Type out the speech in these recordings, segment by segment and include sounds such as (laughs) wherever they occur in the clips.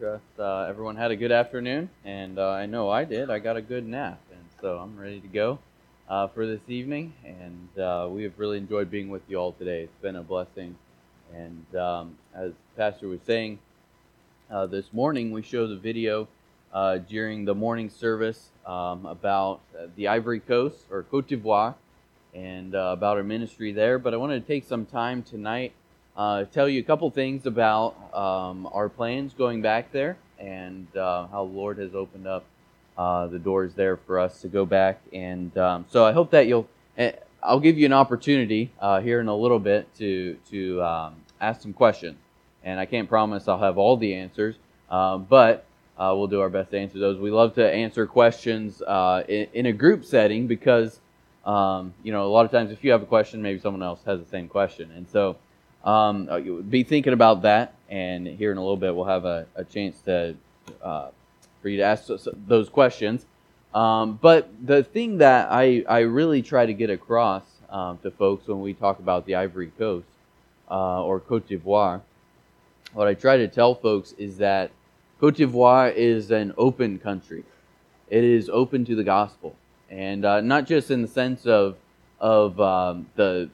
trust uh, everyone had a good afternoon, and uh, I know I did. I got a good nap, and so I'm ready to go uh, for this evening. And uh, we have really enjoyed being with you all today. It's been a blessing. And um, as Pastor was saying uh, this morning, we showed a video uh, during the morning service um, about the Ivory Coast or Cote d'Ivoire and about our ministry there. But I wanted to take some time tonight uh, tell you a couple things about um, our plans going back there and uh, how the Lord has opened up uh, the doors there for us to go back. And um, so I hope that you'll. Eh, I'll give you an opportunity uh, here in a little bit to to um, ask some questions, and I can't promise I'll have all the answers, uh, but uh, we'll do our best to answer those. We love to answer questions in, in, a group setting because um, you know a lot of times if you have a question, maybe someone else has the same question, and so. Um, uh, be thinking about that, and here in a little bit we'll have a, a chance to uh, for you to ask those questions. Um, but the thing that I, I really try to get across um, to folks when we talk about the Ivory Coast uh, or Cote d'Ivoire, what I try to tell folks is that Cote d'Ivoire is an open country. It is open to the gospel, and uh, not just in the sense of of um, the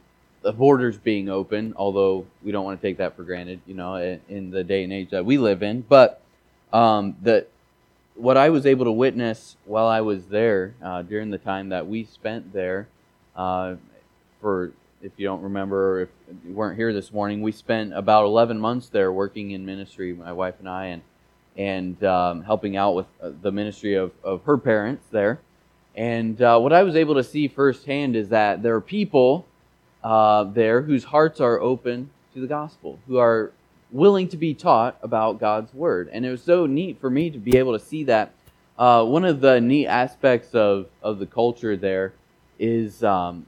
the borders being open, although we don't want to take that for granted, you know, in the day and age that we live in. But um, what I was able to witness while I was there uh, during the time that we spent there, uh, for if you don't remember, if you weren't here this morning, we spent about 11 months there working in ministry, my wife and I, and and um, helping out with uh, the ministry of, of her parents there. And uh, what I was able to see firsthand is that there are people uh, there whose hearts are open to the gospel, who are willing to be taught about God's word. And it was so neat for me to be able to see that. Uh, one of the neat aspects of, of the culture there is um,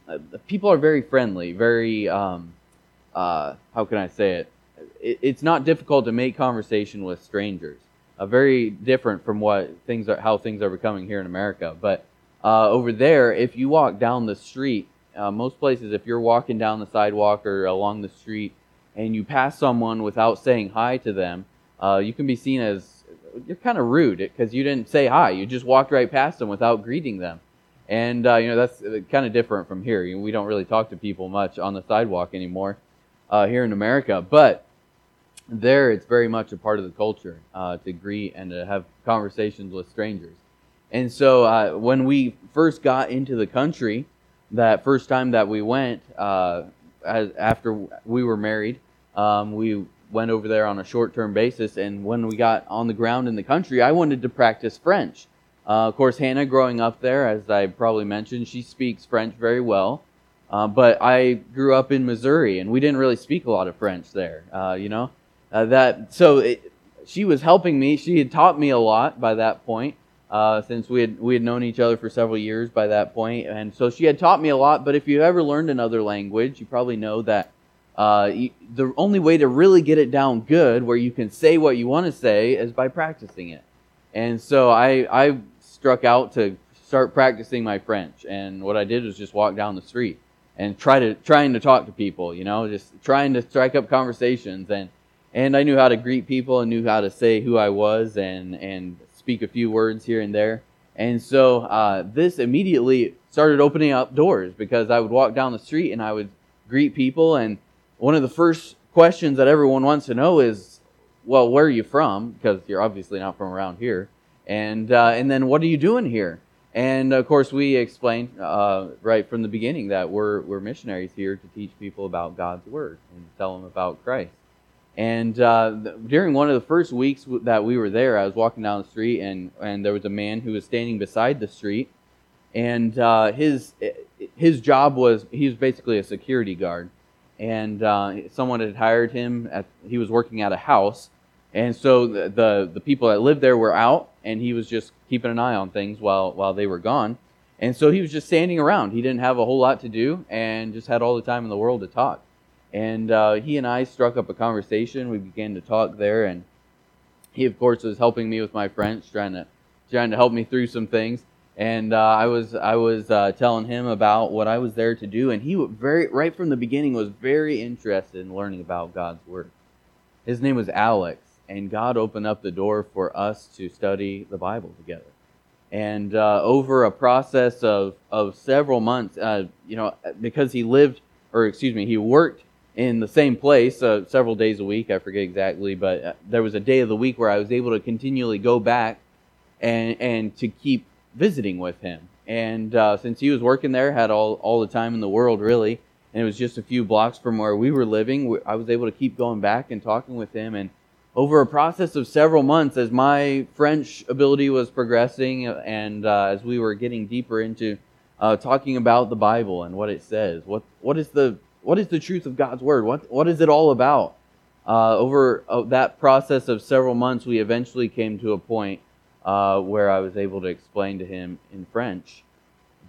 people are very friendly, very, um, uh, how can I say it? it? It's not difficult to make conversation with strangers. Uh, very different from what things are, how things are becoming here in America. But uh, over there, if you walk down the street uh, most places, if you're walking down the sidewalk or along the street and you pass someone without saying hi to them, uh, you can be seen as you're kind of rude because you didn't say hi. You just walked right past them without greeting them. And, uh, you know, that's uh, kind of different from here. We don't really talk to people much on the sidewalk anymore uh, here in America. But there, it's very much a part of the culture uh, to greet and to have conversations with strangers. And so when we first got into the country, that first time that we went, uh, as, after we were married, um, we went over there on a short term basis. And when we got on the ground in the country, I wanted to practice French. Uh, of course, Hannah, growing up there, as I probably mentioned, she speaks French very well. Uh, but I grew up in Missouri, and we didn't really speak a lot of French there. Uh, you know, uh, that so it, she was helping me. She had taught me a lot by that point uh, since we had we had known each other for several years by that point, and so she had taught me a lot. But if you've ever learned another language, you probably know that uh, you, the only way to really get it down good, where you can say what you want to say, is by practicing it. And so I I struck out to start practicing my French, and what I did was just walk down the street and try to trying to talk to people, you know, just trying to strike up conversations and and I knew how to greet people and knew how to say who I was and and speak a few words here and there. And so uh, this immediately started opening up doors because I would walk down the street and I would greet people. And one of the first questions that everyone wants to know is, well, where are you from? Because you're obviously not from around here. And, uh, and then what are you doing here? And of course, we explained uh, right from the beginning that we're, we're missionaries here to teach people about God's Word and tell them about Christ. And uh, during one of the first weeks that we were there, I was walking down the street, and, and there was a man who was standing beside the street, and uh, his his job was he was basically a security guard, and uh, someone had hired him. At, he was working at a house, and so the, the, the people that lived there were out, and he was just keeping an eye on things while while they were gone, and so he was just standing around. He didn't have a whole lot to do, and just had all the time in the world to talk. And uh, he and I struck up a conversation. We began to talk there, and he, of course, was helping me with my French, trying to trying to help me through some things. And uh, I was I was uh, telling him about what I was there to do, and he very right from the beginning was very interested in learning about God's word. His name was Alex, and God opened up the door for us to study the Bible together. And uh, over a process of, of several months, uh, you know, because he lived, or excuse me, he worked in the same place uh, several days a week. I forget exactly, but uh, there was a day of the week where I was able to continually go back and and to keep visiting with him. And uh, since he was working there, had all all the time in the world really, and it was just a few blocks from where we were living, I was able to keep going back and talking with him. And over a process of several months, as my French ability was progressing, and uh, as we were getting deeper into uh, talking about the Bible and what it says, what what is the what is the truth of God's word? What what is it all about? Uh, over uh, that process of several months, we eventually came to a point uh, where I was able to explain to him in French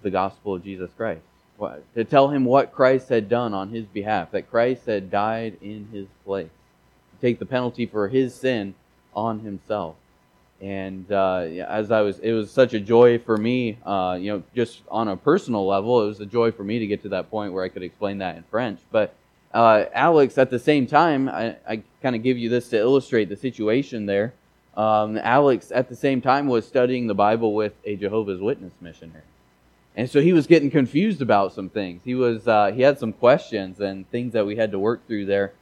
the gospel of Jesus Christ, what, to tell him what Christ had done on his behalf, that Christ had died in his place, to take the penalty for his sin on himself. And uh, as I was, it was such a joy for me, uh, you know, just on a personal level, it was a joy for me to get to that point where I could explain that in French. But uh, Alex, at the same time, I, I kind of give you this to illustrate the situation there. Um, Alex, at the same time, was studying the Bible with a Jehovah's Witness missionary, and so he was getting confused about some things. He was uh, he had some questions and things that we had to work through there.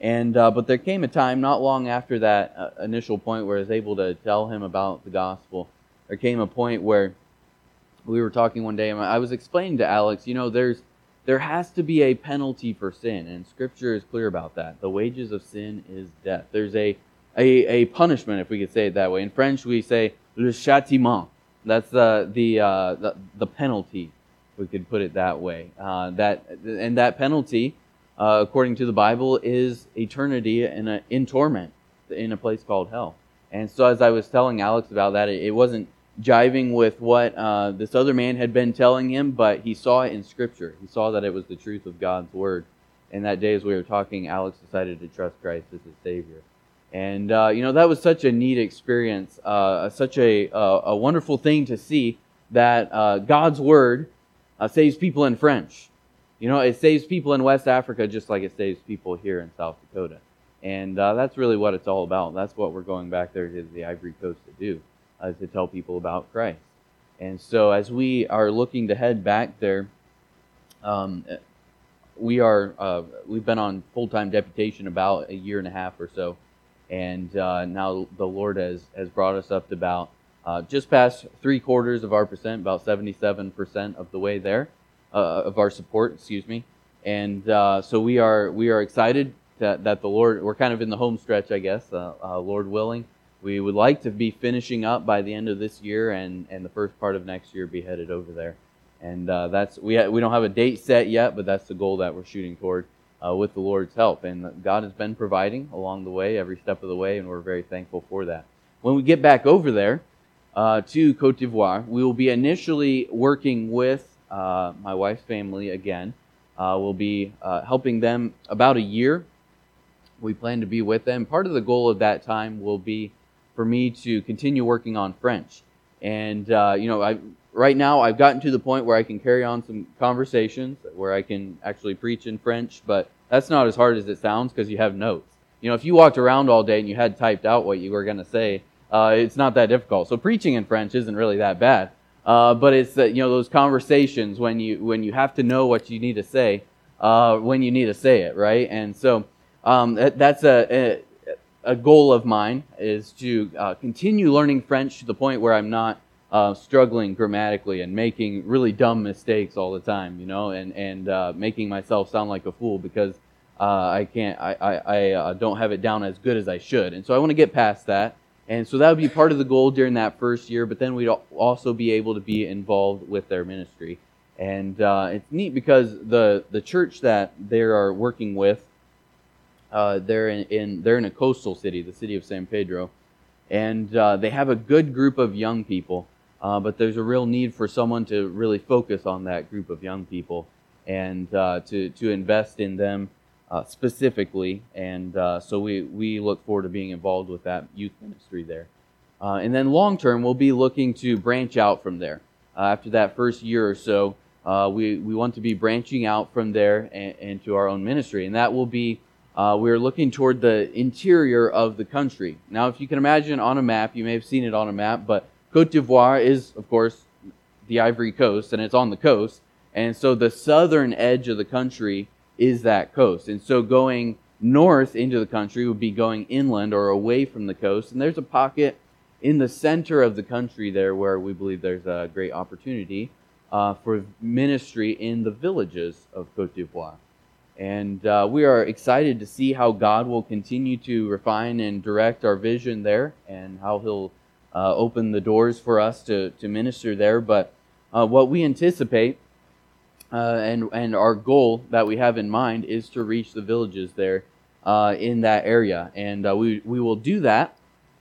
And uh, but there came a time not long after that uh, initial point where I was able to tell him about the gospel. There came a point where we were talking one day, and I was explaining to Alex, you know, there's there has to be a penalty for sin, and Scripture is clear about that. The wages of sin is death. There's a a, a punishment, if we could say it that way. In French, we say le châtiment. That's the the, uh, the the penalty. We could put it that way. Uh, that and that penalty, uh, according to the Bible, is eternity in a, in torment in a place called hell. And so, as I was telling Alex about that, it, it wasn't jiving with what uh, this other man had been telling him, but he saw it in Scripture. He saw that it was the truth of God's Word. And that day, as we were talking, Alex decided to trust Christ as his Savior. And, uh, you know, that was such a neat experience, uh, such a, a wonderful thing to see that uh, God's Word uh, saves people in French. You know, it saves people in West Africa just like it saves people here in South Dakota. And uh, that's really what it's all about. That's what we're going back there to the Ivory Coast to do, to tell people about Christ. And so as we are looking to head back there, um, we are we've been on full-time deputation about a year and a half or so and uh, now the Lord has has brought us up to about uh, just past three quarters of our percent, about 77% of the way there uh, of our support, excuse me. And uh, so we are we are excited that, that the Lord we're kind of in the home stretch, I guess, uh, uh, Lord willing. We would like to be finishing up by the end of this year, and, and the first part of next year be headed over there. And that's we ha- we don't have a date set yet, but that's the goal that we're shooting toward uh, with the Lord's help. And God has been providing along the way, every step of the way, and we're very thankful for that. When we get back over there uh, to Cote d'Ivoire, we will be initially working with uh, my wife's family again. Uh, we'll be uh, helping them about a year. We plan to be with them. Part of the goal of that time will be for me to continue working on French. And, uh, you know, I right now I've gotten to the point where I can carry on some conversations where I can actually preach in French, but that's not as hard as it sounds because you have notes. You know, if you walked around all day and you had typed out what you were going to say, uh, it's not that difficult. So preaching in French isn't really that bad. Uh, but it's that you know those conversations when you when you have to know what you need to say uh, when you need to say it, right? And so um, that, that's a, a, a goal of mine is to uh, continue learning French to the point where I'm not uh, struggling grammatically and making really dumb mistakes all the time, you know, and and uh, making myself sound like a fool because uh, I can't, I I, I don't have it down as good as I should, and so I want to get past that, and so that would be part of the goal during that first year. But then we'd also be able to be involved with their ministry, and uh, it's neat because the the church that they are working with, uh, they're in, in they're in a coastal city, the city of San Pedro, and they have a good group of young people uh, but there's a real need for someone to really focus on that group of young people and uh, to, to invest in them uh, specifically. And uh, so we, we look forward to being involved with that youth ministry there. Uh, and then long term, we'll be looking to branch out from there. Uh, after that first year or so, we, we want to be branching out from there and, and to our own ministry. And that will be uh, we are looking toward the interior of the country. Now, if you can imagine on a map, you may have seen it on a map, but Cote d'Ivoire is, of course, the Ivory Coast, and it's on the coast. And so the southern edge of the country is that coast. And so going north into the country would be going inland or away from the coast. And there's a pocket in the center of the country there where we believe there's a great opportunity uh, for ministry in the villages of Cote d'Ivoire. And uh, we are excited to see how God will continue to refine and direct our vision there and how He'll uh, open the doors for us to, to minister there. But uh, what we anticipate uh, and, and our goal that we have in mind is to reach the villages there uh, in that area. And uh, we, we will do that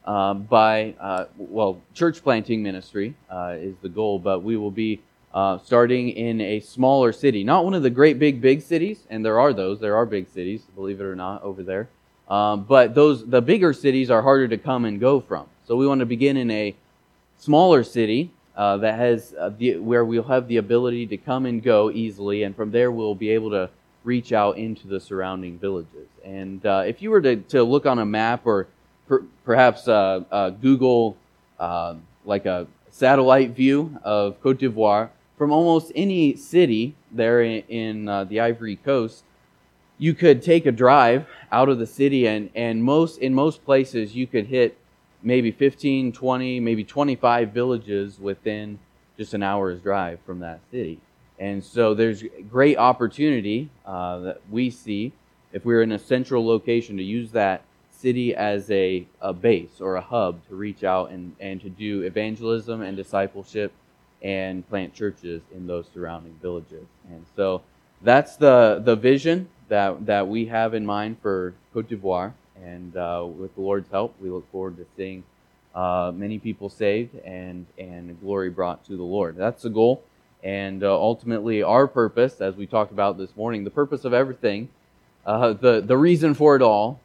by, well, church planting ministry is the goal, but we will be uh, starting in a smaller city. Not one of the great big, big cities, and there are those. There are big cities, believe it or not, over there. Um, but those the bigger cities are harder to come and go from. So we want to begin in a smaller city uh, that has uh, the, where we'll have the ability to come and go easily, and from there we'll be able to reach out into the surrounding villages. And uh, if you were to, to look on a map or per, perhaps uh, uh, Google like a satellite view of Cote d'Ivoire, from almost any city there in, in uh, the Ivory Coast, you could take a drive out of the city, and, and most in most places you could hit maybe 15, 20, maybe 25 villages within just an hour's drive from that city. And so there's great opportunity uh, that we see if we're in a central location to use that city as a, a base or a hub to reach out and, and to do evangelism and discipleship and plant churches in those surrounding villages. And so that's the, the vision that, that we have in mind for Cote d'Ivoire. And uh, with the Lord's help, we look forward to seeing uh, many people saved and, and glory brought to the Lord. That's the goal. And uh, ultimately, our purpose, as we talked about this morning, the purpose of everything, uh, the, the reason for it all,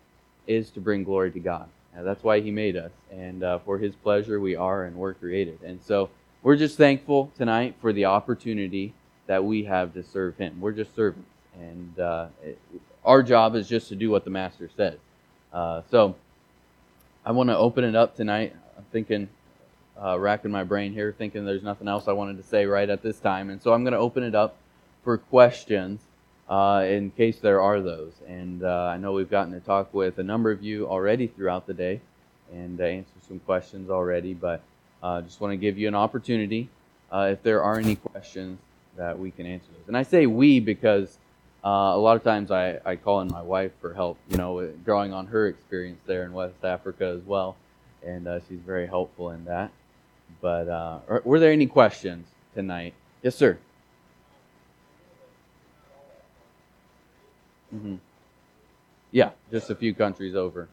is to bring glory to God. That's why He made us. And uh, for His pleasure, we are and were created. And so, we're just thankful tonight for the opportunity that we have to serve Him. We're just servants, and uh, it, our job is just to do what the Master says. Uh, so I want to open it up tonight. I'm thinking, uh, racking my brain here, thinking there's nothing else I wanted to say right at this time, and so I'm going to open it up for questions. Uh, in case there are those. And uh, I know we've gotten to talk with a number of you already throughout the day and uh, answer some questions already, but uh, just want to give you an opportunity if there are any questions that we can answer those. And I say we because uh, a lot of times I, I call in my wife for help, you know, drawing on her experience there in West Africa as well. And uh, she's very helpful in that. But uh, were there any questions tonight? Yes, sir. Mm-hmm. Yeah, just a few countries over.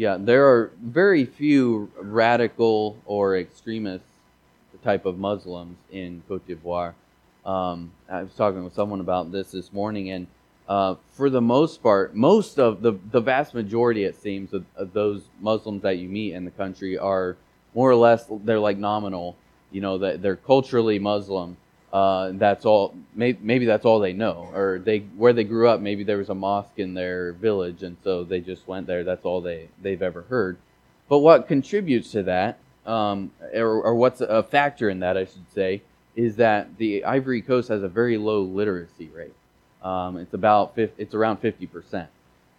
Yeah, there are very few radical or extremist type of Muslims in Cote d'Ivoire. Um, I was talking with someone about this this morning, and uh, for the most part, most of the the vast majority, it seems, of, of, those Muslims that you meet in the country are more or less they're like nominal. You know, that they're culturally Muslim, uh, that's all. Maybe, maybe that's all they know, or they where they grew up. Maybe there was a mosque in their village, and so they just went there. That's all they they've ever heard. But what contributes to that, um, or, or what's a factor in that, I should say, is that the Ivory Coast has a very low literacy rate. Um, it's about it's around fifty percent.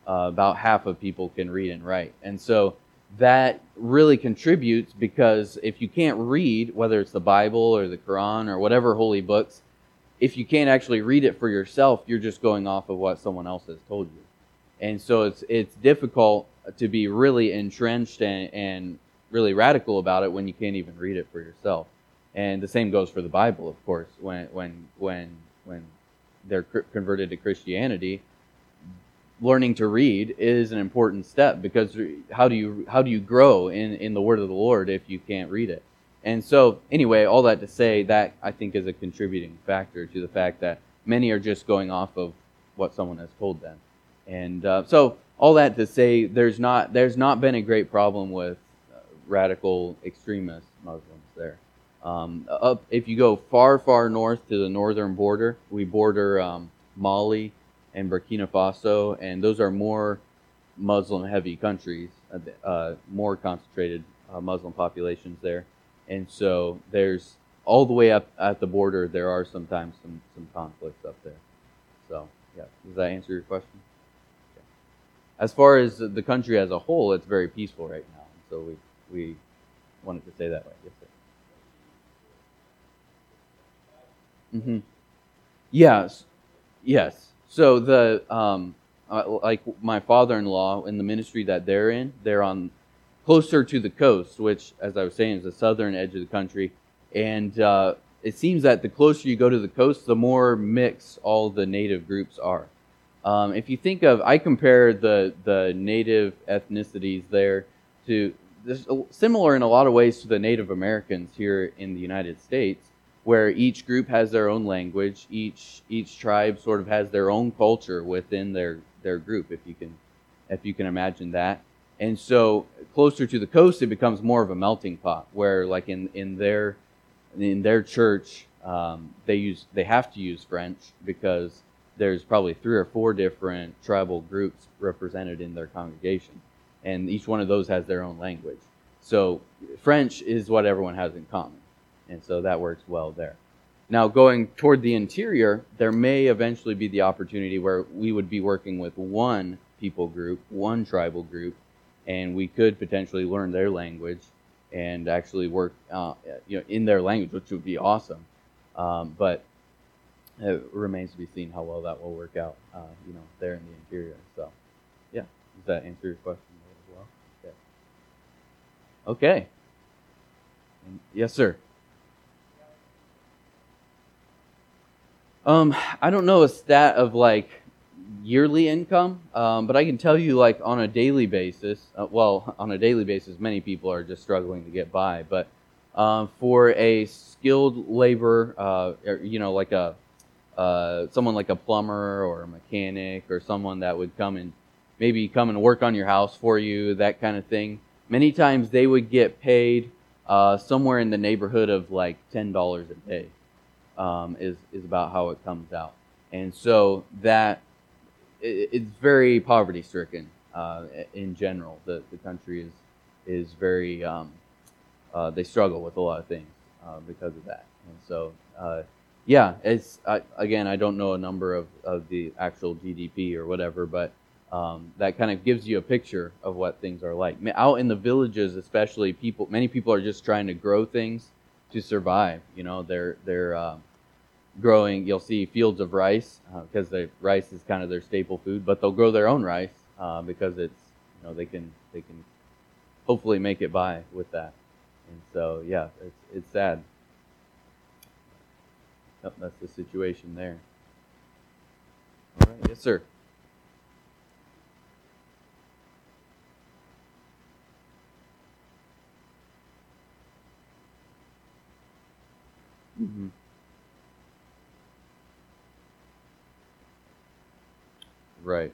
Uh, about half of people can read and write, and so that really contributes because if you can't read, whether it's the Bible or the Quran or whatever holy books, if you can't actually read it for yourself, you're just going off of what someone else has told you. And so it's it's difficult to be really entrenched and, and really radical about it when you can't even read it for yourself. And the same goes for the Bible, of course. When when when when they're converted to Christianity, learning to read is an important step because how do you how do you grow in in the word of the Lord if you can't read it? And so anyway, all that to say that I think is a contributing factor to the fact that many are just going off of what someone has told them. And uh, so all that to say there's not there's not been a great problem with uh, radical extremist Muslims there. Um, up if you go far, far north to the northern border, we border um, Mali and Burkina Faso, and those are more Muslim-heavy countries, uh, uh, more concentrated uh, Muslim populations there, and so there's all the way up at the border. There are sometimes some some conflicts up there. So yeah, does that answer your question? Okay. As far as the country as a whole, it's very peaceful right now, so we we wanted to say that way. Yes, sir. Mm-hmm. Yes, yes. So the um, uh, like my father-in-law in the ministry that they're in, they're on closer to the coast, which, as I was saying, is the southern edge of the country, and uh, it seems that the closer you go to the coast, the more mixed all the native groups are. Um, if you think of, I compare the the native ethnicities there to similar in a lot of ways to the Native Americans here in the United States where each group has their own language, each each tribe sort of has their own culture within their their group, if you can if you can imagine that. And so closer to the coast, it becomes more of a melting pot, where like in in their in their church, um, they use they have to use French because there's probably three or four different tribal groups represented in their congregation, and each one of those has their own language. So French is what everyone has in common and so that works well there. Now, going toward the interior, there may eventually be the opportunity where we would be working with one people group, one tribal group, and we could potentially learn their language and actually work uh, you know, in their language, which would be awesome. Um, but it remains to be seen how well that will work out, uh, you know, there in the interior. So, yeah, does that answer your question as well? Okay. Okay. Yes, sir. Um, I don't know a stat of like yearly income, um, but I can tell you like on a daily basis. Uh, well, on a daily basis, many people are just struggling to get by. But um, for a skilled labor, uh, er, you know, like a uh, someone like a plumber or a mechanic or someone that would come and maybe come and work on your house for you, that kind of thing. Many times they would get paid uh, somewhere in the neighborhood of like ten dollars a day um, is is about how it comes out, and so that it, it's very poverty stricken uh, in general. The the country is is very um, uh, they struggle with a lot of things uh, because of that, and so uh, yeah, it's I, again I don't know a number of, of the actual GDP or whatever, but um, that kind of gives you a picture of what things are like out in the villages, especially people. Many people are just trying to grow things to survive. You know, they're they're um, growing. You'll see fields of rice because uh, the rice is kind of their staple food, but they'll grow their own rice uh, because it's you know they can they can hopefully make it by with that. And so yeah, it's it's sad. Yep, that's the situation there. All right, yes, sir. Mm-hmm. Right.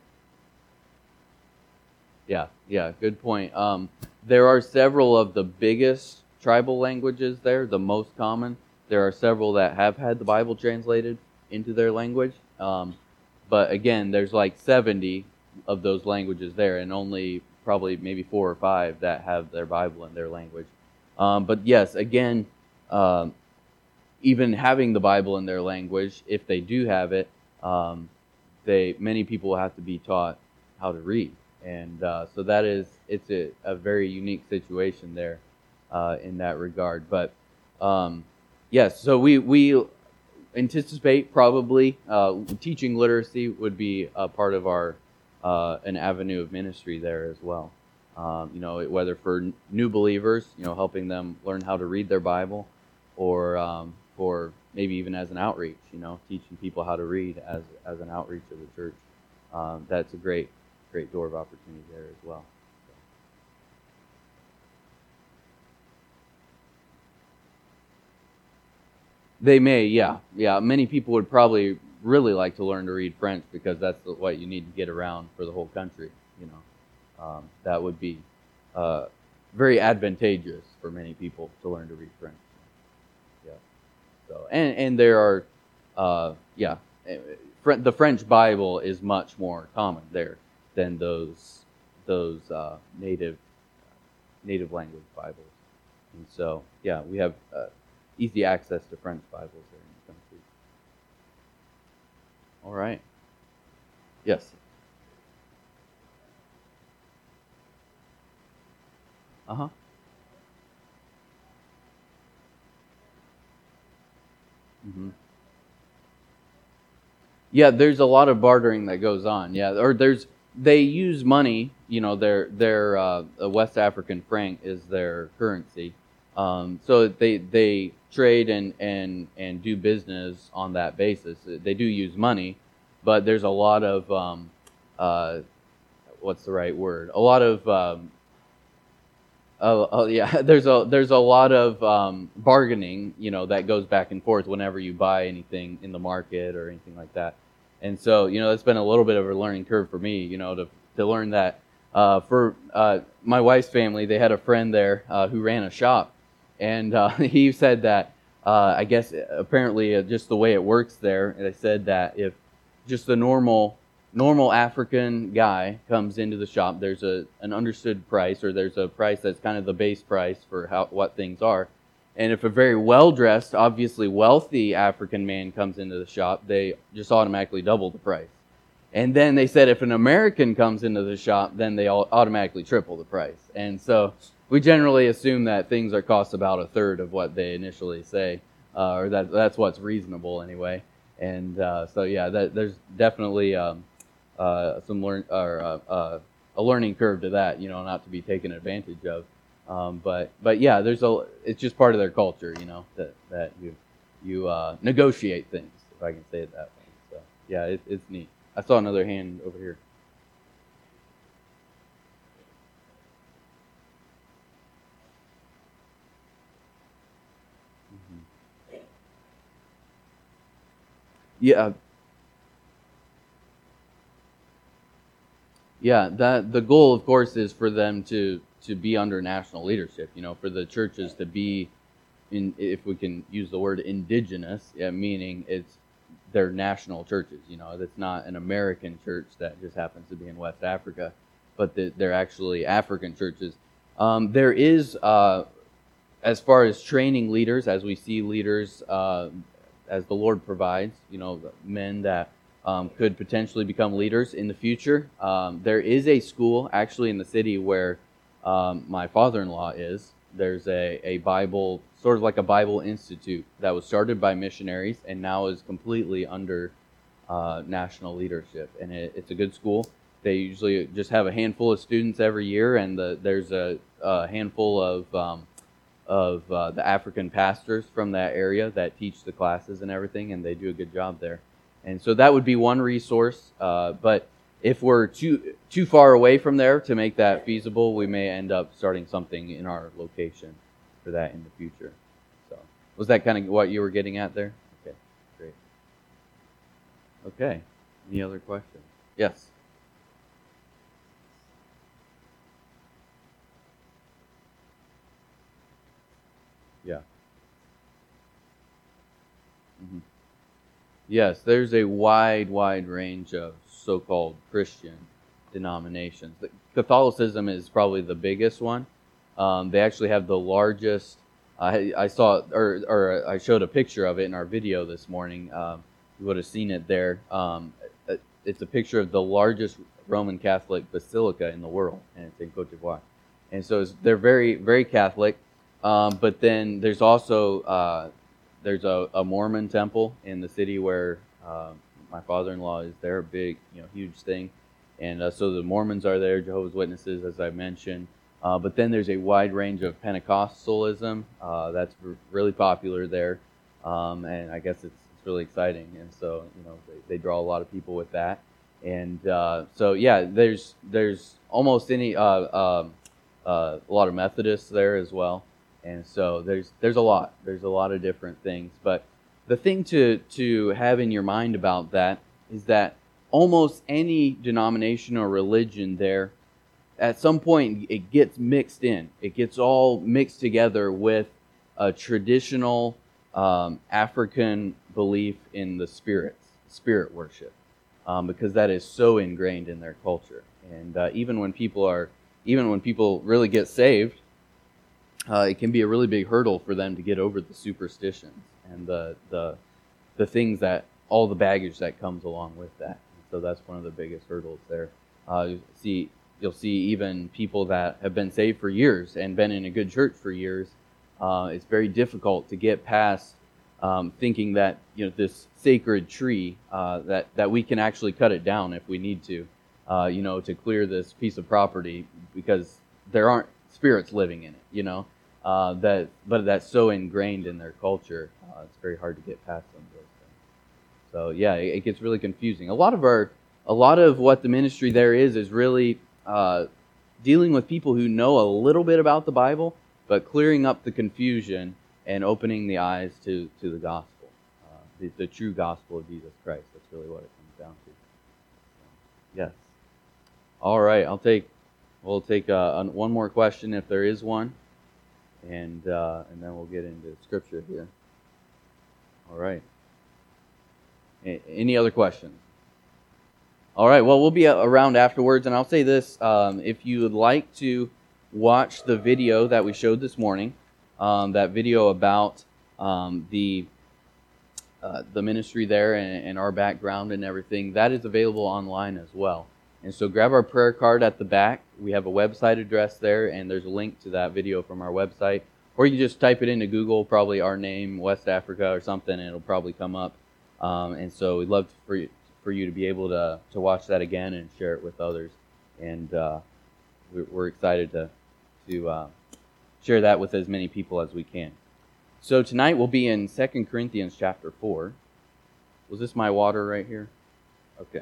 Yeah, yeah, good point. Um, there are several of the biggest tribal languages there, the most common. There are several that have had the Bible translated into their language. Um, but again, there's like 70 of those languages there, and only probably maybe four or five that have their Bible in their language. Um, but yes, again, um, even having the Bible in their language, if they do have it, um, they many people have to be taught how to read, and uh, so that is it's a, a very unique situation there uh, in that regard. But um, yes, so we we anticipate probably uh, teaching literacy would be a part of our uh, an avenue of ministry there as well. Um, you know, whether for new believers, you know, helping them learn how to read their Bible, or um, for maybe even as an outreach, you know, teaching people how to read as, as an outreach of the church. Um, that's a great, great door of opportunity there as well. They may, yeah, yeah. Many people would probably really like to learn to read French because that's what you need to get around for the whole country. You know, um, that would be uh, very advantageous for many people to learn to read French. And and there are, uh, yeah, the French Bible is much more common there than those those uh, native native language Bibles. And so, yeah, we have uh, easy access to French Bibles there in the country. All right. Yes. Uh huh. Mm-hmm. Yeah, there's a lot of bartering that goes on. Yeah, or there's they use money. You know, their their uh, West African franc is their currency, um, so they they trade and and and do business on that basis. They do use money, but there's a lot of um, uh, what's the right word? A lot of um, Oh, oh, yeah. (laughs) There's a there's a lot of um, bargaining, you know, that goes back and forth whenever you buy anything in the market or anything like that. And so, you know, it's been a little bit of a learning curve for me, you know, to to learn that. Uh, for uh, my wife's family, they had a friend there uh, who ran a shop, and uh, (laughs) he said that uh, I guess apparently just the way it works there, they said that if just the normal normal African guy comes into the shop, there's a an understood price, or there's a price that's kind of the base price for how what things are. And if a very well dressed, obviously wealthy African man comes into the shop, they just automatically double the price. And then they said if an American comes into the shop, then they all automatically triple the price. And so we generally assume that things are cost about a third of what they initially say, uh, or that that's what's reasonable anyway. And uh, so yeah, that, there's definitely um, uh, some learn or uh, uh, a learning curve to that, you know, not to be taken advantage of. Um, but but yeah, there's a it's just part of their culture, you know, that that you you uh, negotiate things, if I can say it that way. So yeah, it, it's neat. I saw another hand over here. Mm-hmm. Yeah, Yeah, that the goal, of course, is for them to to be under national leadership. You know, for the churches to be, in if we can use the word indigenous, yeah, meaning it's they're national churches. You know, it's not an American church that just happens to be in West Africa, but they're actually African churches. Um, there is, uh, as far as training leaders, as we see leaders, uh, as the Lord provides, you know, men that um, could potentially become leaders in the future. Um, there is a school actually in the city where um, my father in law is. There's a, a Bible, sort of like a Bible institute that was started by missionaries and now is completely under uh, national leadership. And it, it's a good school. They usually just have a handful of students every year, and the, there's a, a, handful of um, of uh, the African pastors from that area that teach the classes and everything, and they do a good job there. And so that would be one resource. Uh, but if we're too too far away from there to make that feasible, we may end up starting something in our location for that in the future. So was that kind of what you were getting at there? Okay, great. Okay. Any other questions? Yes. Yeah. Mm-hmm. Yes, there's a wide, wide range of so called Christian denominations. Catholicism is probably the biggest one. Um, they actually have the largest. I, I saw, or, or I showed a picture of it in our video this morning. Um, you would have seen it there. Um, it's a picture of the largest Roman Catholic basilica in the world, and it's in Cote d'Ivoire. And so they're very, very Catholic. Um, but then there's also uh, there's a, a, Mormon temple in the city where uh, my father-in-law is there, a big, you know, huge thing. And uh, so the Mormons are there, Jehovah's Witnesses, as I mentioned. Uh, but then there's a wide range of Pentecostalism uh, that's really popular there, um, and I guess it's, it's really exciting. And so you know they, they draw a lot of people with that. And uh, so yeah, there's there's almost any uh, um, a lot of Methodists there as well. And so there's there's a lot. There's a lot of different things. But the thing to to have in your mind about that is that almost any denomination or religion there at some point it gets mixed in. It gets all mixed together with a traditional um, African belief in the spirits, spirit worship, um, because that is so ingrained in their culture. And uh, even when people are, even when people really get saved, uh, it can be a really big hurdle for them to get over the superstitions and the the the things that all the baggage that comes along with that. so that's one of the biggest hurdles there. Uh, you see, you'll see even people that have been saved for years and been in a good church for years. Uh, it's very difficult to get past um, thinking that you know this sacred tree uh, that that we can actually cut it down if we need to, uh, you know, to clear this piece of property because there aren't spirits living in it, you know. Uh, that but that's so ingrained in their culture, uh, it's very hard to get past some of those things. So yeah, it, it, gets really confusing. A lot of our a lot of what the ministry there is is really uh, dealing with people who know a little bit about the Bible, but clearing up the confusion and opening the eyes to, to the gospel, uh, the, the, true gospel of Jesus Christ. That's really what it comes down to. Yes. All right, I'll take. We'll take uh, one more question if there is one, and uh, and then we'll get into scripture here. All right. A- any other questions? All right, well, we'll be around afterwards, and I'll say this um, if you would like to watch the video that we showed this morning, um, that video about um, the uh, the ministry there and, and, our background and everything, that is available online as well. And so grab our prayer card at the back. We have a website address there, and there's a link to that video from our website. Or you just type it into Google, probably our name, West Africa, or something, and it'll probably come up. Um, and so we'd love for you, for you to be able to, to watch that again and share it with others. And uh, we're, excited to, to uh, share that with as many people as we can. So tonight we'll be in 2 Corinthians chapter 4. Was this my water right here? Okay.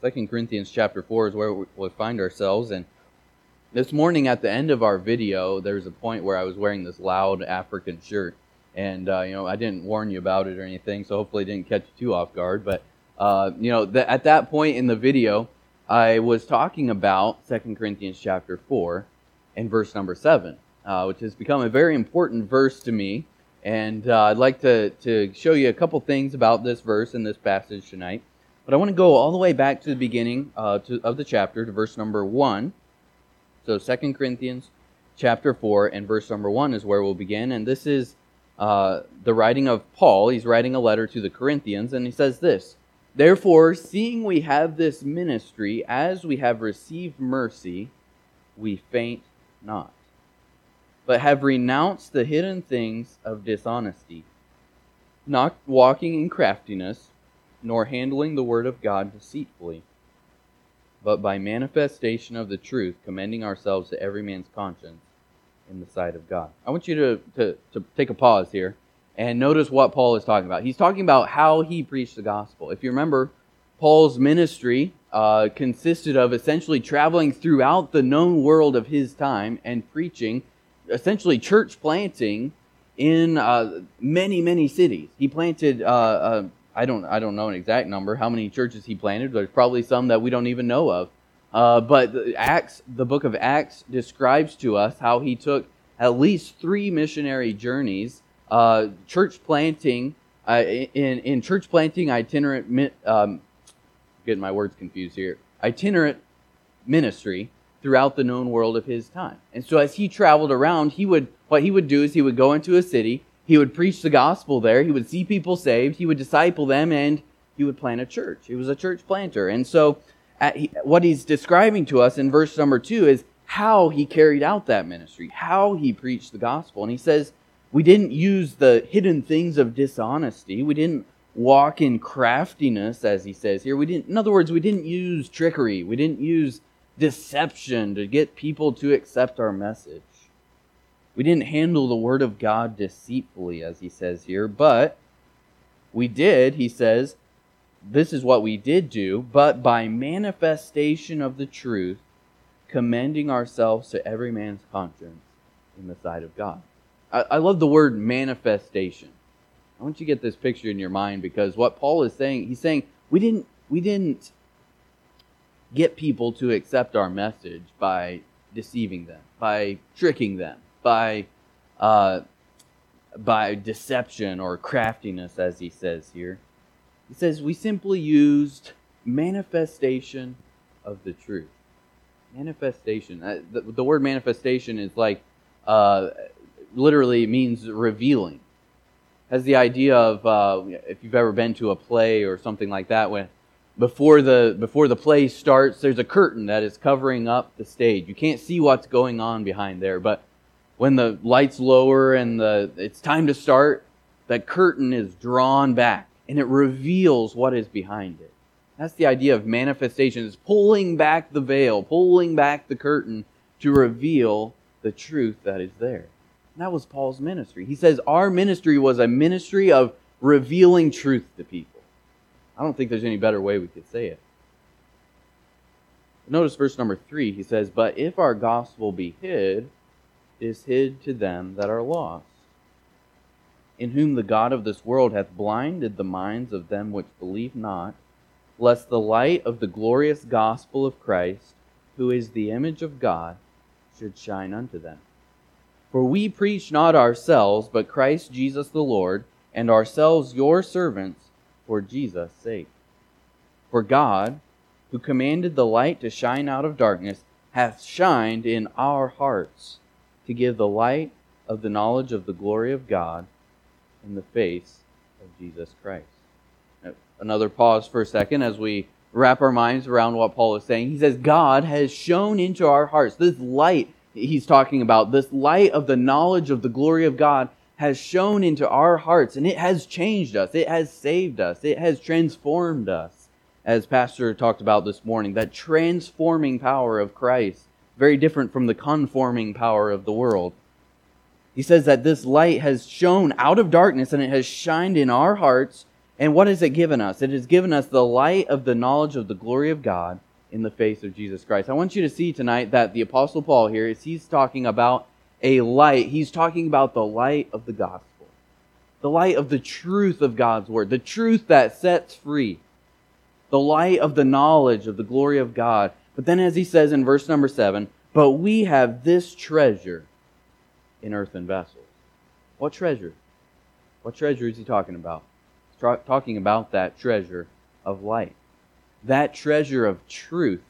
Second Corinthians chapter 4 is where we find ourselves. And this morning at the end of our video, there's a point where I was wearing this loud African shirt. And, uh, you know, I didn't warn you about it or anything, so hopefully it didn't catch you too off guard. But, uh, you know, th- at that point in the video, I was talking about Second Corinthians chapter 4 and verse number 7, uh, which has become a very important verse to me. And uh, I'd like to, to show you a couple things about this verse and this passage tonight. But I want to go all the way back to the beginning uh, to, of the chapter, to verse number 1. So 2 Corinthians chapter 4 and verse number 1 is where we'll begin. And this is uh, the writing of Paul. He's writing a letter to the Corinthians, and he says this Therefore, seeing we have this ministry, as we have received mercy, we faint not, but have renounced the hidden things of dishonesty, not walking in craftiness nor handling the word of God deceitfully, but by manifestation of the truth, commending ourselves to every man's conscience in the sight of God. I want you to, to, to take a pause here and notice what Paul is talking about. He's talking about how he preached the gospel. If you remember, Paul's ministry uh, consisted of essentially traveling throughout the known world of his time and preaching, essentially church planting in uh, many, many cities. He planted uh, uh I don't I don't know an exact number how many churches he planted. But there's probably some that we don't even know of. Uh, but the Acts, the book of Acts, describes to us how he took at least three missionary journeys, uh, church planting uh, in in church planting itinerant. Um, getting my words confused here. Itinerant ministry throughout the known world of his time. And so as he traveled around, he would what he would do is he would go into a city he would preach the gospel there. He would see people saved. He would disciple them, and he would plant a church. He was a church planter. And so, he, what he's describing to us in verse number two is how he carried out that ministry, how he preached the gospel. And he says, We didn't use the hidden things of dishonesty. We didn't walk in craftiness, as he says here. We didn't, in other words, we didn't use trickery. We didn't use deception to get people to accept our message. We didn't handle the word of God deceitfully, as he says here, but we did, he says, this is what we did do, but by manifestation of the truth, commending ourselves to every man's conscience in the sight of God. I, I love the word manifestation. I want you to get this picture in your mind because what Paul is saying, he's saying we didn't we didn't get people to accept our message by deceiving them, by tricking them, by uh, by deception or craftiness, as he says here. He says we simply used manifestation of the truth. Manifestation. Uh, the, the, word manifestation is like uh, literally means revealing. Has the idea of uh, if you've ever been to a play or something like that, when before the before the play starts, there's a curtain that is covering up the stage. You can't see what's going on behind there, but when the lights lower and the it's time to start, that curtain is drawn back and it reveals what is behind it. That's the idea of manifestation, is pulling back the veil, pulling back the curtain to reveal the truth that is there. And that was Paul's ministry. He says our ministry was a ministry of revealing truth to people. I don't think there's any better way we could say it. Notice verse number three. He says, But if our gospel be hid, is hid to them that are lost, in whom the God of this world hath blinded the minds of them which believe not, lest the light of the glorious gospel of Christ, who is the image of God, should shine unto them. For we preach not ourselves, but Christ Jesus the Lord, and ourselves your servants for Jesus' sake. For God, who commanded the light to shine out of darkness, hath shined in our hearts to give the light of the knowledge of the glory of God in the face of Jesus Christ. Another pause for a second as we wrap our minds around what Paul is saying. He says, God has shone into our hearts this light he's talking about, this light of the knowledge of the glory of God has shone into our hearts and it has changed us. It has saved us. It has transformed us. As Pastor talked about this morning, that transforming power of Christ very different from the conforming power of the world. He says that this light has shone out of darkness and it has shined in our hearts. And what has it given us? It has given us the light of the knowledge of the glory of God in the face of Jesus Christ. I want you to see tonight that the Apostle Paul here is he's talking about a light. He's talking about the light of the gospel, the light of the truth of God's word, the truth that sets free, the light of the knowledge of the glory of God but then, as he says in verse number seven, but we have this treasure in earthen vessels. What treasure? What treasure is he talking about? He's tra- talking about that treasure of light, that treasure of truth,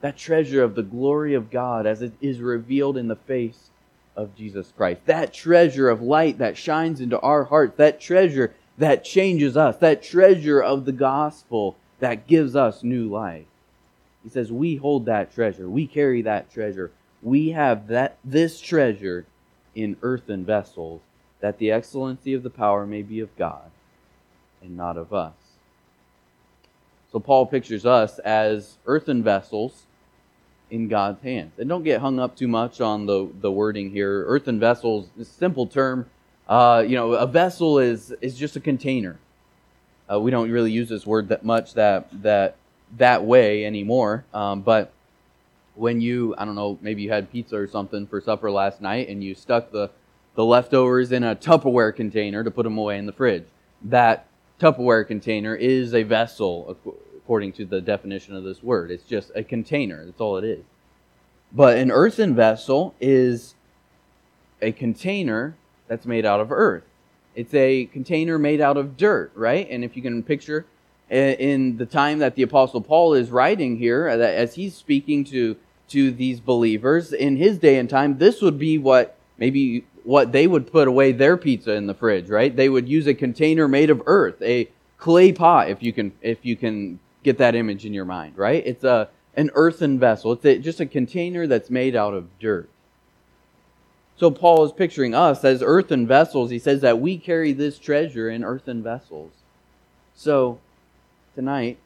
that treasure of the glory of God as it is revealed in the face of Jesus Christ, that treasure of light that shines into our hearts, that treasure that changes us, that treasure of the gospel that gives us new life. He says, We hold that treasure. We carry that treasure. We have that this treasure in earthen vessels, that the excellency of the power may be of God and not of us. So Paul pictures us as earthen vessels in God's hands. And don't get hung up too much on the, the wording here. Earthen vessels, simple term. Uh, you know, a vessel is is just a container. Uh, we don't really use this word that much that that that way anymore. Um, but when you, I don't know, maybe you had pizza or something for supper last night and you stuck the, the leftovers in a Tupperware container to put them away in the fridge. That Tupperware container is a vessel, according to the definition of this word. It's just a container. That's all it is. But an earthen vessel is a container that's made out of earth. It's a container made out of dirt, right? And if you can picture in the time that the apostle paul is writing here uh, as he's speaking to to these believers in his day and time this would be what maybe what they would put away their pizza in the fridge right? They would use a container made of earth a clay pot if you can if you can get that image in your mind right? It's a an earthen vessel. It's a, just a container that's made out of dirt. So paul is picturing us as earthen vessels. He says that we carry this treasure in earthen vessels. So tonight,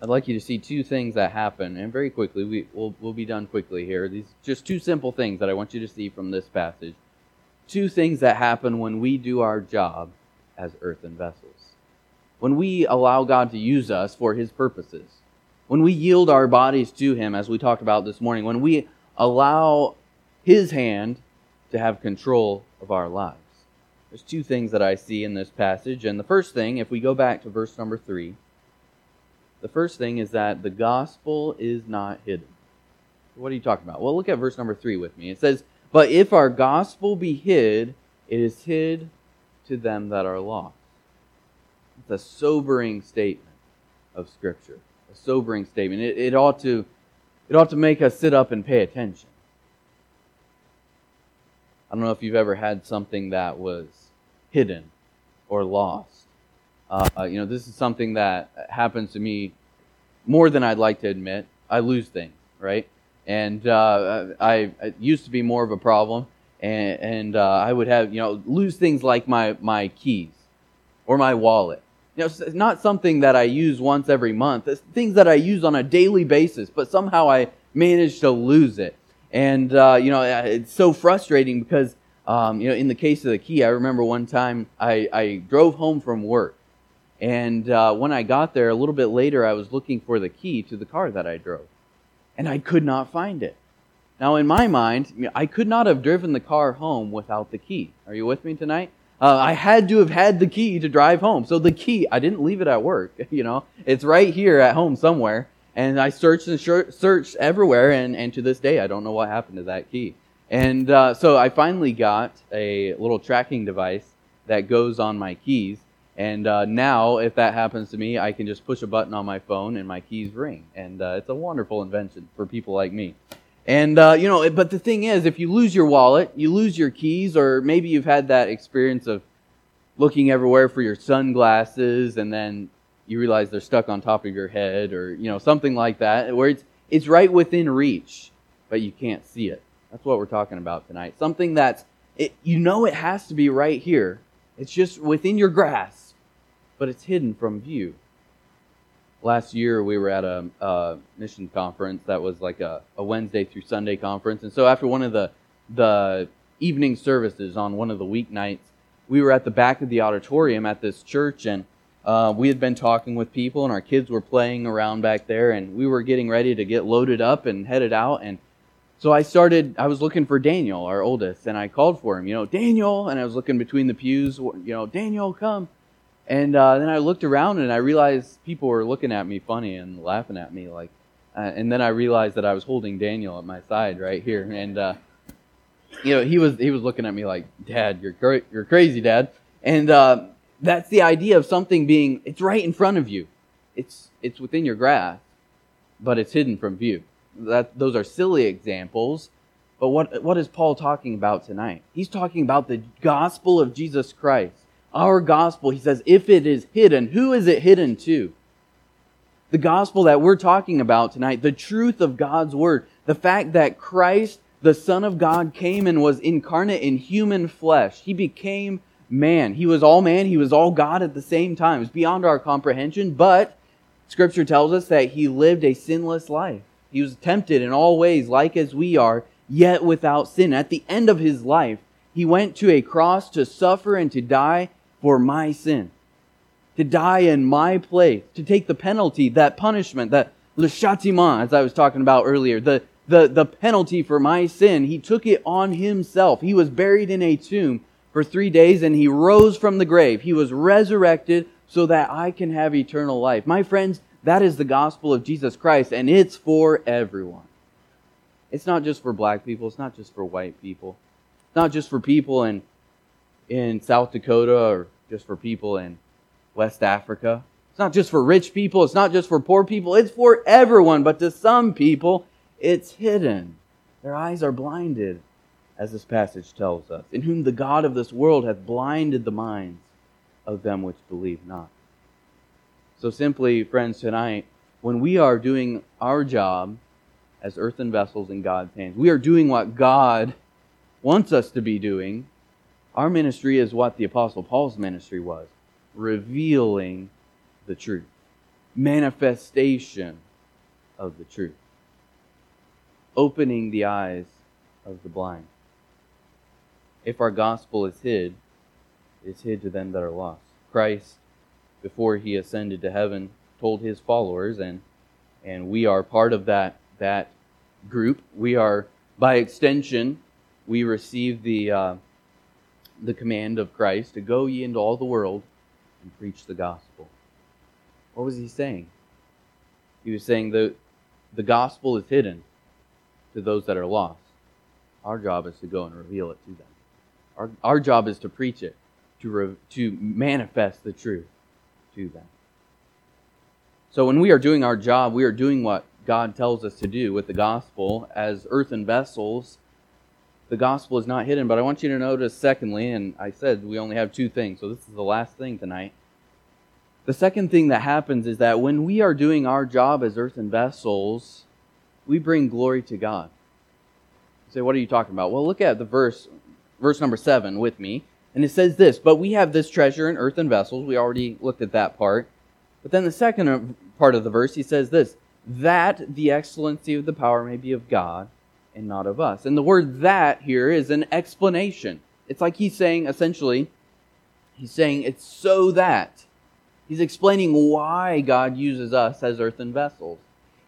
I'd like you to see two things that happen, and very quickly, we, will we'll be done quickly here. These just two simple things that I want you to see from this passage. Two things that happen when we do our job as earthen vessels. When we allow God to use us for His purposes. when we yield our bodies to Him, as we talked about this morning, when we allow His hand to have control of our lives. There's two things that I see in this passage. And the first thing, if we go back to verse number three, the first thing is that the gospel is not hidden. What are you talking about? Well, look at verse number three with me. It says, But if our gospel be hid, it is hid to them that are lost. It's a sobering statement of Scripture. A sobering statement. It, it ought to it ought to make us sit up and pay attention. I don't know if you've ever had something that was hidden or lost. Uh, you know, this is something that happens to me more than I'd like to admit. I lose things, right? And uh, I, used to be more of a problem, and, and uh, I would have, you know, lose things like my, my keys or my wallet. You know, it's not something that I use once every month. It's things that I use on a daily basis, but somehow I manage to lose it. And, uh, you know, it's so frustrating because, um, you know, in the case of the key, I remember one time I, I drove home from work. And uh, when I got there, a little bit later, I was looking for the key to the car that I drove. And I could not find it. Now, in my mind, I could not have driven the car home without the key. Are you with me tonight? Uh, I had to have had the key to drive home. So the key, I didn't leave it at work. (laughs) You know, it's right here at home somewhere. And I searched and searched everywhere, and, and to this day, I don't know what happened to that key. And uh, so I finally got a little tracking device that goes on my keys. And uh, now, if that happens to me, I can just push a button on my phone and my keys ring. And uh, it's a wonderful invention for people like me. And, uh, you know, but the thing is, if you lose your wallet, you lose your keys, or maybe you've had that experience of looking everywhere for your sunglasses and then you realize they're stuck on top of your head or you know something like that where it's it's right within reach but you can't see it. That's what we're talking about tonight. Something that's it, you know it has to be right here. It's just within your grasp but it's hidden from view. Last year we were at a, a mission conference that was like a, a wednesday through sunday conference. And so after one of the the evening services on one of the weeknights we were at the back of the auditorium at this church and uh, we had been talking with people, and our kids were playing around back there, and we were getting ready to get loaded up and headed out. And so I started, I was looking for Daniel, our oldest, and I called for him, you know, Daniel, and I was looking between the pews, you know, Daniel, come. And uh, then I looked around and I realized people were looking at me funny and laughing at me, like, uh, and then I realized that I was holding Daniel at my side right here, and uh, you know, he was he was looking at me like, Dad, you're cra- you're crazy, Dad, and uh, that's the idea of something being, it's right in front of you. It's, it's within your grasp, but it's hidden from view. That, those are silly examples. But what, what is Paul talking about tonight? He's talking about the gospel of Jesus Christ. Our gospel, he says, if it is hidden, who is it hidden to? The gospel that we're talking about tonight, the truth of God's word, the fact that Christ, the Son of God, came and was incarnate in human flesh. He became man. He was all man, he was all God at the same time. It's beyond our comprehension, but Scripture tells us that he lived a sinless life. He was tempted in all ways, like as we are, yet without sin. At the end of his life, he went to a cross to suffer and to die for my sin. To die in my place, to take the penalty, that punishment, that le châtiment, as I was talking about earlier, the, the, the penalty for my sin. He took it on himself. He was buried in a tomb for three days and he rose from the grave. He was resurrected so that I can have eternal life. My friends, that is the gospel of Jesus Christ and it's for everyone. It's not just for black people, it's not just for white people. It's not just for people in in South Dakota or just for people in West Africa. It's not just for rich people, it's not just for poor people, it's for everyone, but to some people it's hidden. Their eyes are blinded as this passage tells us, in whom the God of this world hath blinded the minds of them which believe not. So, simply, friends, tonight, when we are doing our job as earthen vessels in God's hands, we are doing what God wants us to be doing. Our ministry is what the Apostle Paul's ministry was revealing the truth, manifestation of the truth, opening the eyes of the blind if our gospel is hid, it is hid to them that are lost. Christ, before he ascended to heaven, told his followers, and And we are part of that, that group. We are, by extension, we receive the, uh, the command of Christ to go ye into all the world and preach the gospel. What was he saying? He was saying that the gospel is hidden to those that are lost. Our job is to go and reveal it to them. Our, our job is to preach it, to, re, to manifest the truth to them. So when we are doing our job, we are doing what God tells us to do with the gospel as earthen vessels. The gospel is not hidden, but I want you to notice, secondly, and I said we only have two things, so this is the last thing tonight. The second thing that happens is that when we are doing our job as earthen vessels, we bring glory to God. You say, what are you talking about? Well, look at the verse, verse number seven with me. And it says this, but we have this treasure in earthen vessels. We already looked at that part. But then the second part of the verse, he says this, that the excellency of the power may be of God and not of us. And the word that here is an explanation. It's like he's saying, essentially, he's saying it's so that. He's explaining why God uses us as earthen vessels.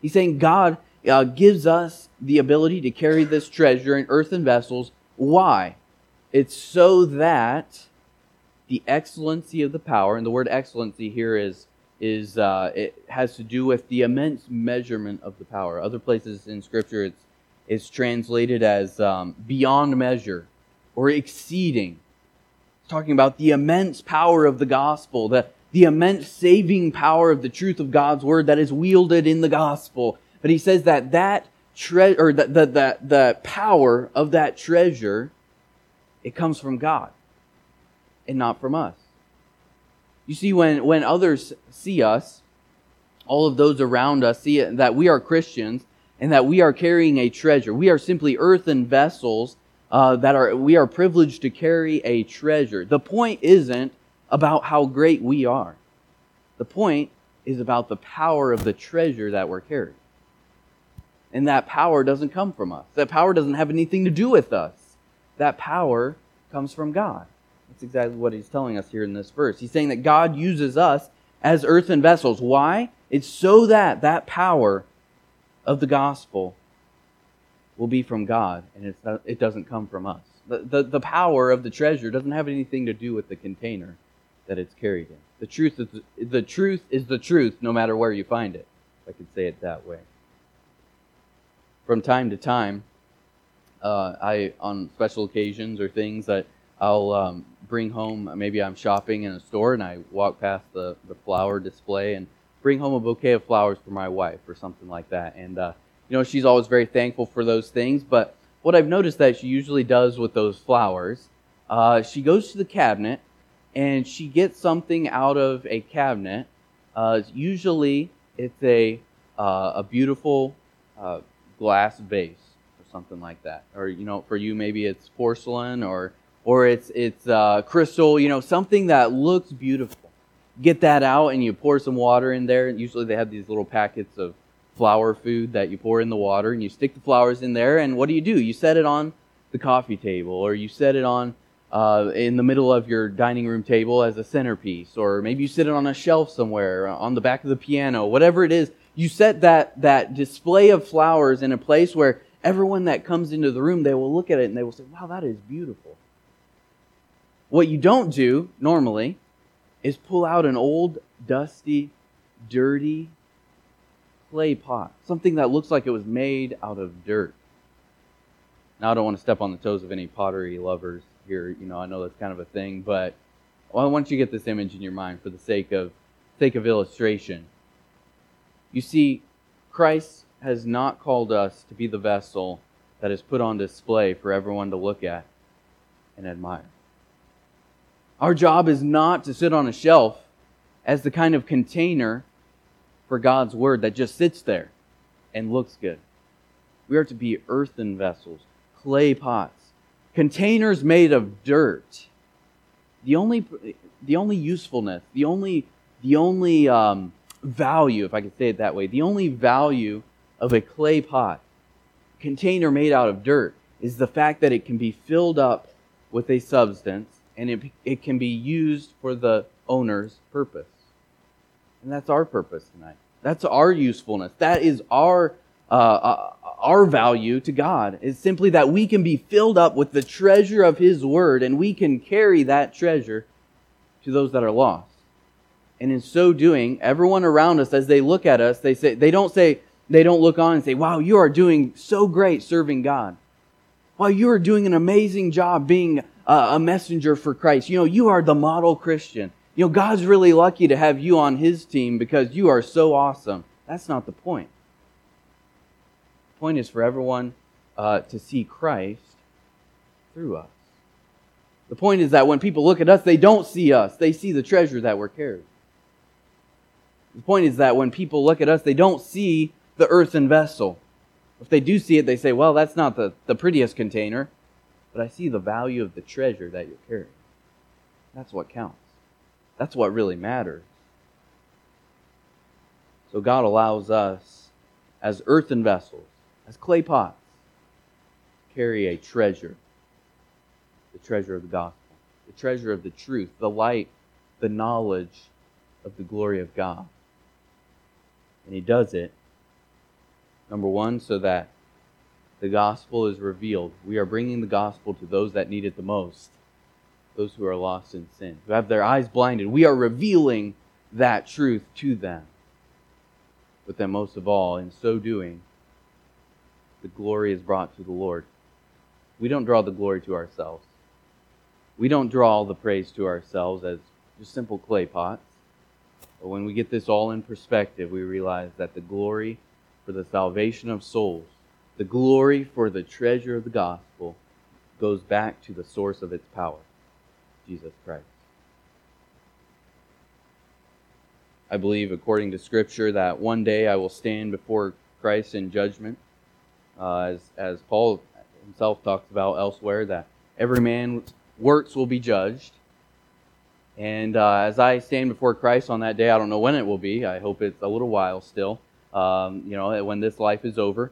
He's saying God uh, gives us the ability to carry this treasure in earthen vessels. Why? It's so that the excellency of the power, and the word excellency here is is uh, it has to do with the immense measurement of the power. Other places in Scripture, it's it's translated as um, beyond measure or exceeding. It's talking about the immense power of the gospel, the the immense saving power of the truth of God's word that is wielded in the gospel. But he says that that tre- or the, the, the, the power of that treasure it comes from God and not from us. You see, when, when others see us, all of those around us see that we are Christians and that we are carrying a treasure. We are simply earthen vessels uh, that are, we are privileged to carry a treasure. The point isn't about how great we are. The point is about the power of the treasure that we're carrying. And that power doesn't come from us. That power doesn't have anything to do with us that power comes from God. That's exactly what he's telling us here in this verse. He's saying that God uses us as earthen vessels. Why? It's so that that power of the gospel will be from God and not, it doesn't come from us. The, the, the power of the treasure doesn't have anything to do with the container that it's carried in. The truth is the truth is the truth no matter where you find it. If I could say it that way. From time to time, uh, I on special occasions or things that I'll um, bring home. Maybe I'm shopping in a store and I walk past the, the flower display and bring home a bouquet of flowers for my wife or something like that. And uh, you know, she's always very thankful for those things. But what I've noticed that she usually does with those flowers, uh, she goes to the cabinet and she gets something out of a cabinet. Uh, usually, it's a uh, a beautiful uh, glass vase something like that. Or you know, for you maybe it's porcelain or or it's it's uh, crystal. You know, something that looks beautiful. Get that out and you pour some water in there. Usually they have these little packets of flower food that you pour in the water and you stick the flowers in there. And what do you do? You set it on the coffee table or you set it on uh, in the middle of your dining room table as a centerpiece, or maybe you sit it on a shelf somewhere, on the back of the piano, whatever it is. You set that, that display of flowers in a place where everyone that comes into the room, they will look at it and they will say, wow, that is beautiful. What you don't do normally is pull out an old, dusty, dirty clay pot, something that looks like it was made out of dirt. Now, I don't want to step on the toes of any pottery lovers here. You know, I know that's kind of a thing, but well, I you get this image in your mind for the sake of sake of illustration. You see, Christ has not called us to be the vessel that is put on display for everyone to look at and admire. Our job is not to sit on a shelf as the kind of container for God's word that just sits there and looks good. We are to be earthen vessels, clay pots, containers made of dirt. The only, the only usefulness, the only, the only um, value, if I could say it that way, the only value of a clay pot, container made out of dirt, is the fact that it can be filled up with a substance and it, it can be used for the owner's purpose. And that's our purpose tonight. That's our usefulness. That is our uh, uh, our value to God. Is simply that we can be filled up with the treasure of His Word, and we can carry that treasure to those that are lost. And in so doing, everyone around us, as they look at us, they say they don't say they don't look on and say, "Wow, you are doing so great serving God." Wow, you are doing an amazing job being a messenger for Christ. You know, you are the model Christian. You know, God's really lucky to have you on his team because you are so awesome. That's not the point. The point is for everyone uh, to see Christ through us. The point is that when people look at us, they don't see us, they see the treasure that we're carrying. The point is that when people look at us, they don't see the earthen vessel. If they do see it, they say, well, that's not the, the prettiest container, but I see the value of the treasure that you're carrying. That's what counts. That's what really matters. So God allows us, as earthen vessels, as clay pots, carry a treasure the treasure of the gospel, the treasure of the truth, the light, the knowledge of the glory of God. And He does it, number one, so that the gospel is revealed. We are bringing the gospel to those that need it the most those who are lost in sin, who have their eyes blinded. We are revealing that truth to them. But then, most of all, in so doing, the glory is brought to the Lord. We don't draw the glory to ourselves. We don't draw all the praise to ourselves as just simple clay pots. But when we get this all in perspective, we realize that the glory for the salvation of souls, the glory for the treasure of the gospel, goes back to the source of its power. Jesus Christ. I believe, according to Scripture, that one day I will stand before Christ in judgment, uh, as, as Paul himself talks about elsewhere, that every man's works will be judged. And uh, as I stand before Christ on that day, I don't know when it will be. I hope it's a little while still, um, you know, when this life is over.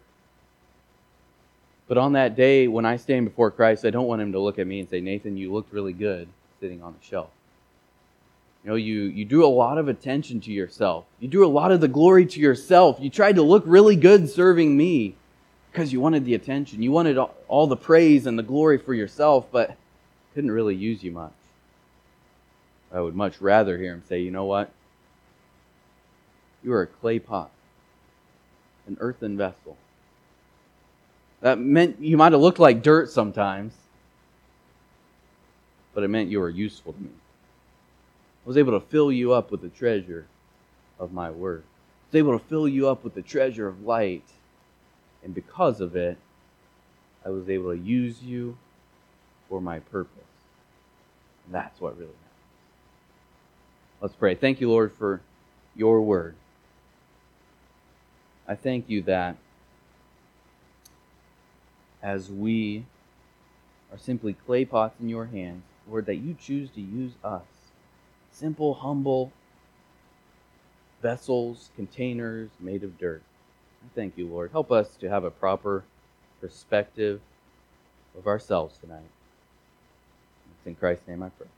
But on that day, when I stand before Christ, I don't want him to look at me and say, Nathan, you looked really good sitting on the shelf. You know, you, you drew a lot of attention to yourself. You drew a lot of the glory to yourself. You tried to look really good serving me because you wanted the attention. You wanted all the praise and the glory for yourself, but couldn't really use you much. I would much rather hear him say, you know what? You are a clay pot, an earthen vessel. That meant you might have looked like dirt sometimes, but it meant you were useful to me. I was able to fill you up with the treasure of my word. I was able to fill you up with the treasure of light. And because of it, I was able to use you for my purpose. And that's what really matters. Let's pray. Thank you, Lord, for your word. I thank you that as we are simply clay pots in your hands, Lord, that you choose to use us. Simple, humble vessels, containers made of dirt. I thank you, Lord. Help us to have a proper perspective of ourselves tonight. It's in Christ's name I pray.